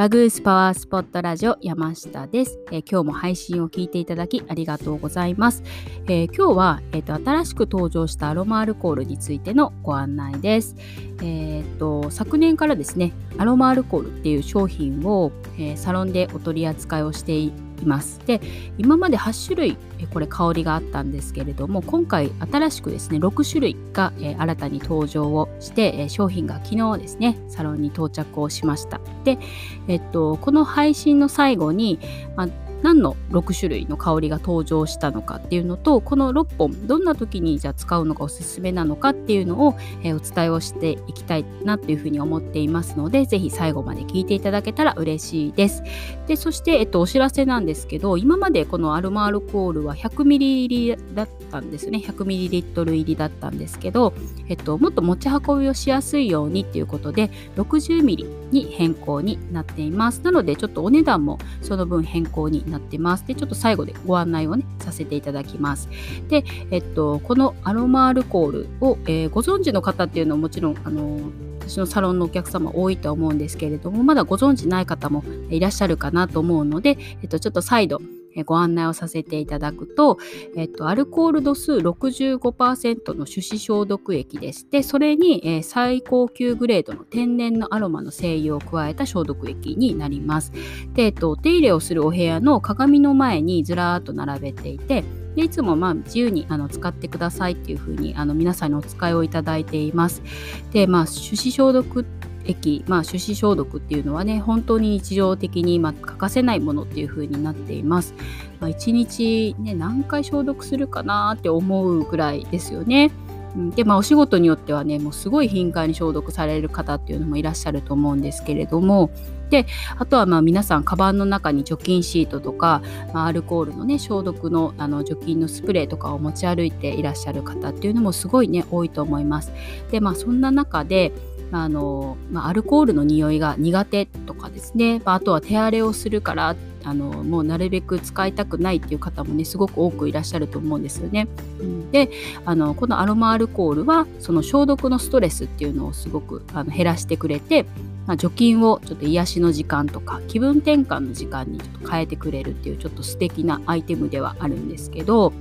バグースパワースポットラジオ山下です、えー、今日も配信を聞いていただきありがとうございます。えー、今日は、えーと、新しく登場したアロマアルコールについてのご案内です。えーと、昨年からですねアロマアルコールっていう商品を、えサロンでお取り扱いをしています。で今まで8種類これ香りがあったんですけれども今回新しくですね6種類が、新たに登場をして、商品が昨日ですねサロンに到着をしました。で、えっと、この配信の最後に、まあ何の6種類の香りが登場したのかっていうのとこの6本どんな時にじゃあ使うのがおすすめなのかっていうのを、えー、お伝えをしていきたいなというふうに思っていますので是非最後まで聞いていただけたら嬉しいです。でそして、えっと、お知らせなんですけど今までこのアルマアルコールは 100ml 入りだったんですね 100ml 入りだったんですけど、えっと、もっと持ち運びをしやすいようにっていうことで 60ml に変更になっています。なのでちょっとお値段もその分変更になってます。で、ちょっと最後でご案内をね、させていただきます。で、えっと、このアロマアルコールを、えー、ご存知の方っていうのはもちろん、あの私のサロンのお客様多いと思うんですけれども、まだご存知ない方もいらっしゃるかなと思うので、えっと、ちょっと再度、ご案内をさせていただくと、えっと、アルコール度数65%の手指消毒液です。で、それに、え、最高級グレードの天然のアロマの精油を加えた消毒液になります。で、えっと、お手入れをするお部屋の鏡の前にずらーっと並べていて、でいつもまあ自由にあの使ってくださいっていうふうにあの皆さんにお使いをいただいています。で、まあ、手指消毒液、まあ、手指消毒っていうのはね本当に日常的に、ま、欠かせないものっていう風になっています。まあ、1日、ね、何回消毒するかなって思うぐらいですよね。でまあお仕事によってはねもうすごい頻繁に消毒される方っていうのもいらっしゃると思うんですけれどもであとはまあ皆さんカバンの中に除菌シートとか、まあ、アルコールのね消毒のあの除菌のスプレーとかを持ち歩いていらっしゃる方っていうのもすごいね多いと思います。でまあそんな中であの、まあ、アルコールの匂いが苦手とかですね、まあ、あとは手荒れをするからあのもうなるべく使いたくないっていう方もねすごく多くいらっしゃると思うんですよね。であのこのアロマアルコールはその消毒のストレスっていうのをすごくあの減らしてくれて、まあ、除菌をちょっと癒しの時間とか気分転換の時間にちょっと変えてくれるっていうちょっと素敵なアイテムではあるんですけど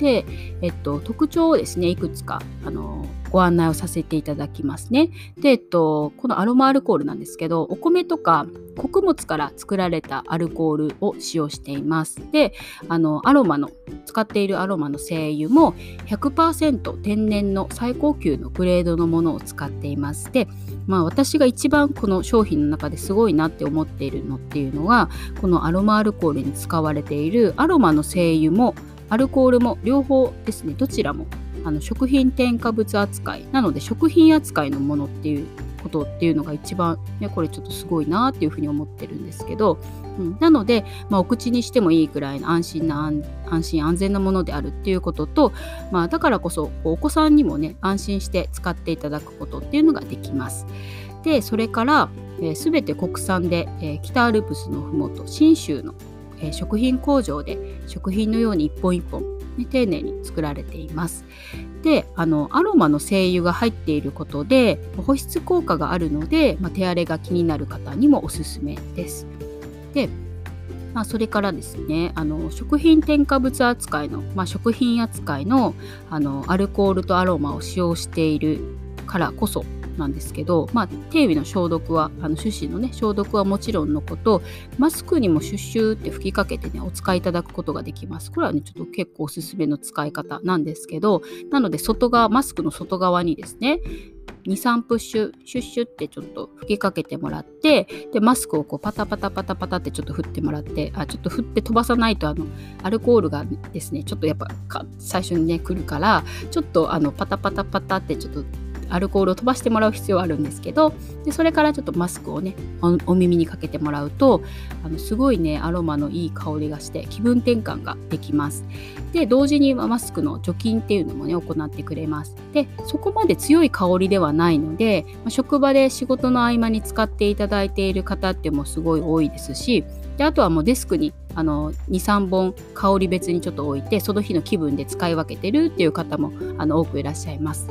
で、えっと、特徴をですねいくつかあのご案内をさせていただきますね。で、えっと、このアロマアルコールなんですけど、お米とか穀物から作られたアルコールを使用しています。で、あの、アロマの、使っているアロマの精油も100%天然の最高級のグレードのものを使っています。で、まあ私が一番この商品の中ですごいなって思っているのっていうのは、このアロマアルコールに使われているアロマの精油もアルコールも両方ですね、どちらもあの食品添加物扱い。なので食品扱いのものっていうことっていうのが一番、ね、これちょっとすごいなっていうふうに思ってるんですけど、うん、なので、まあ、お口にしてもいいくらいの安心な安心安全なものであるっていうことと、まあ、だからこそお子さんにもね安心して使っていただくことっていうのができます。でそれから、えー、全て国産で、えー、北アルプスの麓信州の、えー、食品工場で食品のように一本一本ね、丁寧に作られています。であのアロマの精油が入っていることで保湿効果があるので、まあ、手荒れが気になる方にもおすすめです。でまあ、それからですねあの食品添加物扱いの、まあ、食品扱いのあのアルコールとアロマを使用しているからこそなんですけど、まあ、手指の消毒はあの手指のね消毒はもちろんのことマスクにもシュッシュって吹きかけてねお使いいただくことができます。これはねちょっと結構おすすめの使い方なんですけどなので外側マスクの外側にですね23プッシュシュッシュってちょっと吹きかけてもらってでマスクをこうパタパタパタパタってちょっと振ってもらってあちょっと振って飛ばさないとあのアルコールがですねちょっとやっぱ最初にね来るからちょっとあのパタパタパタってちょっとアルコールを飛ばしてもらう必要はあるんですけどでそれからちょっとマスクをねお耳にかけてもらうとあのすごいねアロマのいい香りがして気分転換ができます。で同時にマスクの除菌っていうのもね行ってくれます。でそこまで強い香りではないので、ま、職場で仕事の合間に使っていただいている方ってもすごい多いですしであとはもうデスクにあの23本香り別にちょっと置いてその日の気分で使い分けてるっていう方もあの多くいらっしゃいます。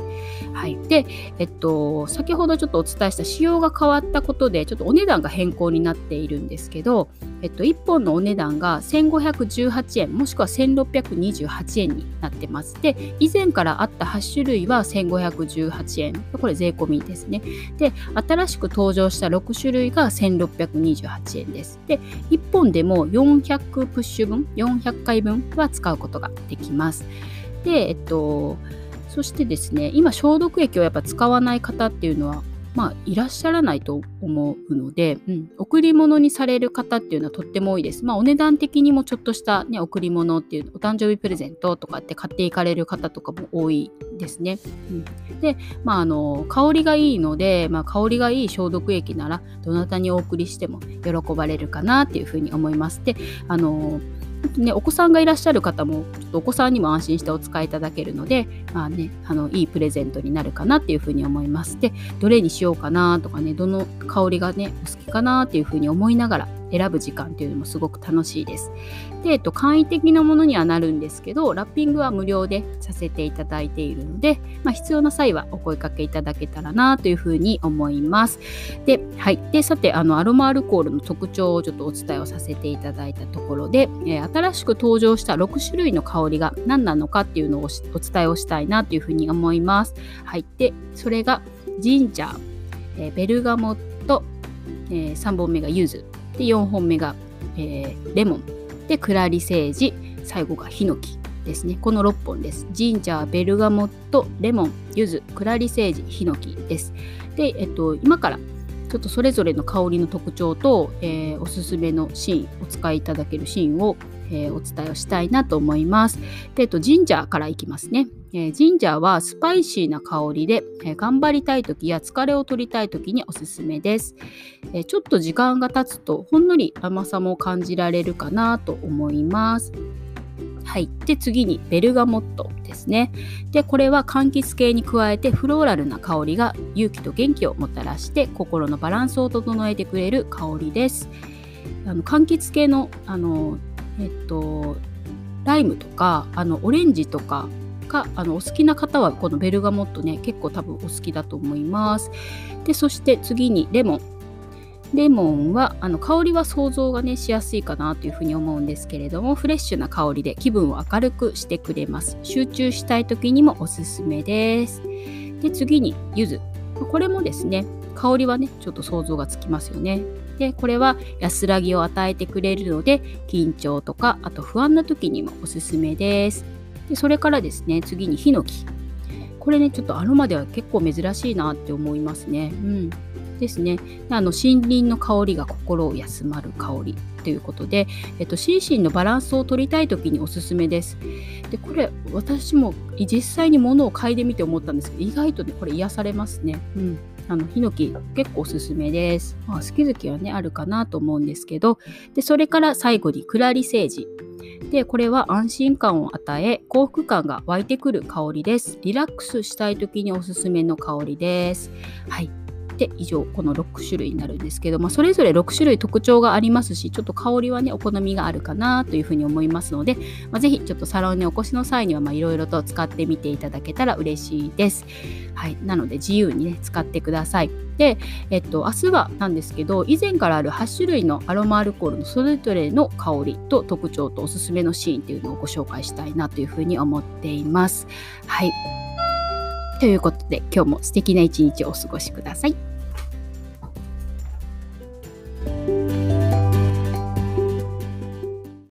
はい、で、えっと、先ほどちょっとお伝えした仕様が変わったことでちょっとお値段が変更になっているんですけど、えっと、1本のお値段が1518円もしくは1628円になってますで以前からあった8種類は1518円。これ税込みですね。で新しく登場した6種類が1628円です。で1本でも400プッシュ分400回分は使うことができます。でえっとそしてですね今消毒液をやっぱ使わない方っていうのはまあ、いらっしゃらないと思うので、うん、贈り物にされる方っていうのはとっても多いです。まあ、お値段的にもちょっとした、ね、贈り物っていうお誕生日プレゼントとかって買っていかれる方とかも多いですね。うん、で、まあ、あの香りがいいので、まあ、香りがいい消毒液ならどなたにお送りしても喜ばれるかなっていうふうに思います。であのね、お子さんがいらっしゃる方もちょっとお子さんにも安心してお使いいただけるので、まあね、あのいいプレゼントになるかなっていうふうに思います。でどれにしようかなとかねどの香りがねお好きかなっていうふうに思いながら選ぶ時間っていうのもすごく楽しいです。で、えっと、簡易的なものにはなるんですけど、ラッピングは無料でさせていただいているので、まあ、必要な際はお声かけいただけたらなというふうに思います。で、はい。で、さて、あの、アロマアルコールの特徴をちょっとお伝えをさせていただいたところで、えー、新しく登場した6種類の香りが何なのかっていうのをお伝えをしたいなというふうに思います。はい。で、それが、ジンジャー、えー、ベルガモット、えー、3本目がユズ、で4本目が、えー、レモン。でクラリセージ。最後がヒノキですね。この6本です。ジンジャーベルガモットレモンユズ。クラリセージヒノキです。で、えっと、今からちょっとそれぞれの香りの特徴と、えー、おすすめのシーンお使いいただけるシーンをえー、お伝えをしたいなと思います。で、えっと、ジンジャーからいきますね。えー、ジンジャーはスパイシーな香りで、えー、頑張りたい時や疲れを取りたい時におすすめです、えちょっと時間が経つとほんのり甘さも感じられるかなと思います。はい。で、次にベルガモットですね。で、これは柑橘系に加えてフローラルな香りが勇気と元気をもたらして心のバランスを整えてくれる香りです。あの柑橘系のあのえっと、ライムとかあのオレンジとかがあのお好きな方はこのベルガモットね結構多分お好きだと思います。でそして次にレモン。レモンはあの香りは想像がねしやすいかなというふうに思うんですけれどもフレッシュな香りで気分を明るくしてくれます。集中したい時にもおすすめです。で次に柚子。これもですね香りはねちょっと想像がつきますよね。でこれは安らぎを与えてくれるので緊張とかあと不安な時にもおすすめです。でそれからですね次にヒノキ。これねちょっとアロマでは結構珍しいなって思いますね。うん。ですね。あの森林の香りが心を休まる香りということで、えっと、心身のバランスを取りたい時におすすめです。でこれ私も実際に物を嗅いでみて思ったんですけど意外とねこれ癒されますね。うん。あのヒノキ結構おすすめです。まあ、好き好きはねあるかなと思うんですけど。でそれから最後にクラリセージ。でこれは安心感を与え幸福感が湧いてくる香りです。リラックスしたい時におすすめの香りです。はい。て以上この6種類になるんですけど、まあ、それぞれ6種類特徴がありますしちょっと香りはねお好みがあるかなというふうに思いますので、まあ、ぜひちょっとサロンにお越しの際にはいろいろと使ってみていただけたら嬉しいです。はい、なので自由にね使ってください。で、えっと、明日はなんですけど以前からある8種類のアロマアルコールのそれぞれの香りと特徴とおすすめのシーンっていうのをご紹介したいなというふうに思っています。はいということで今日も素敵な一日をお過ごしください。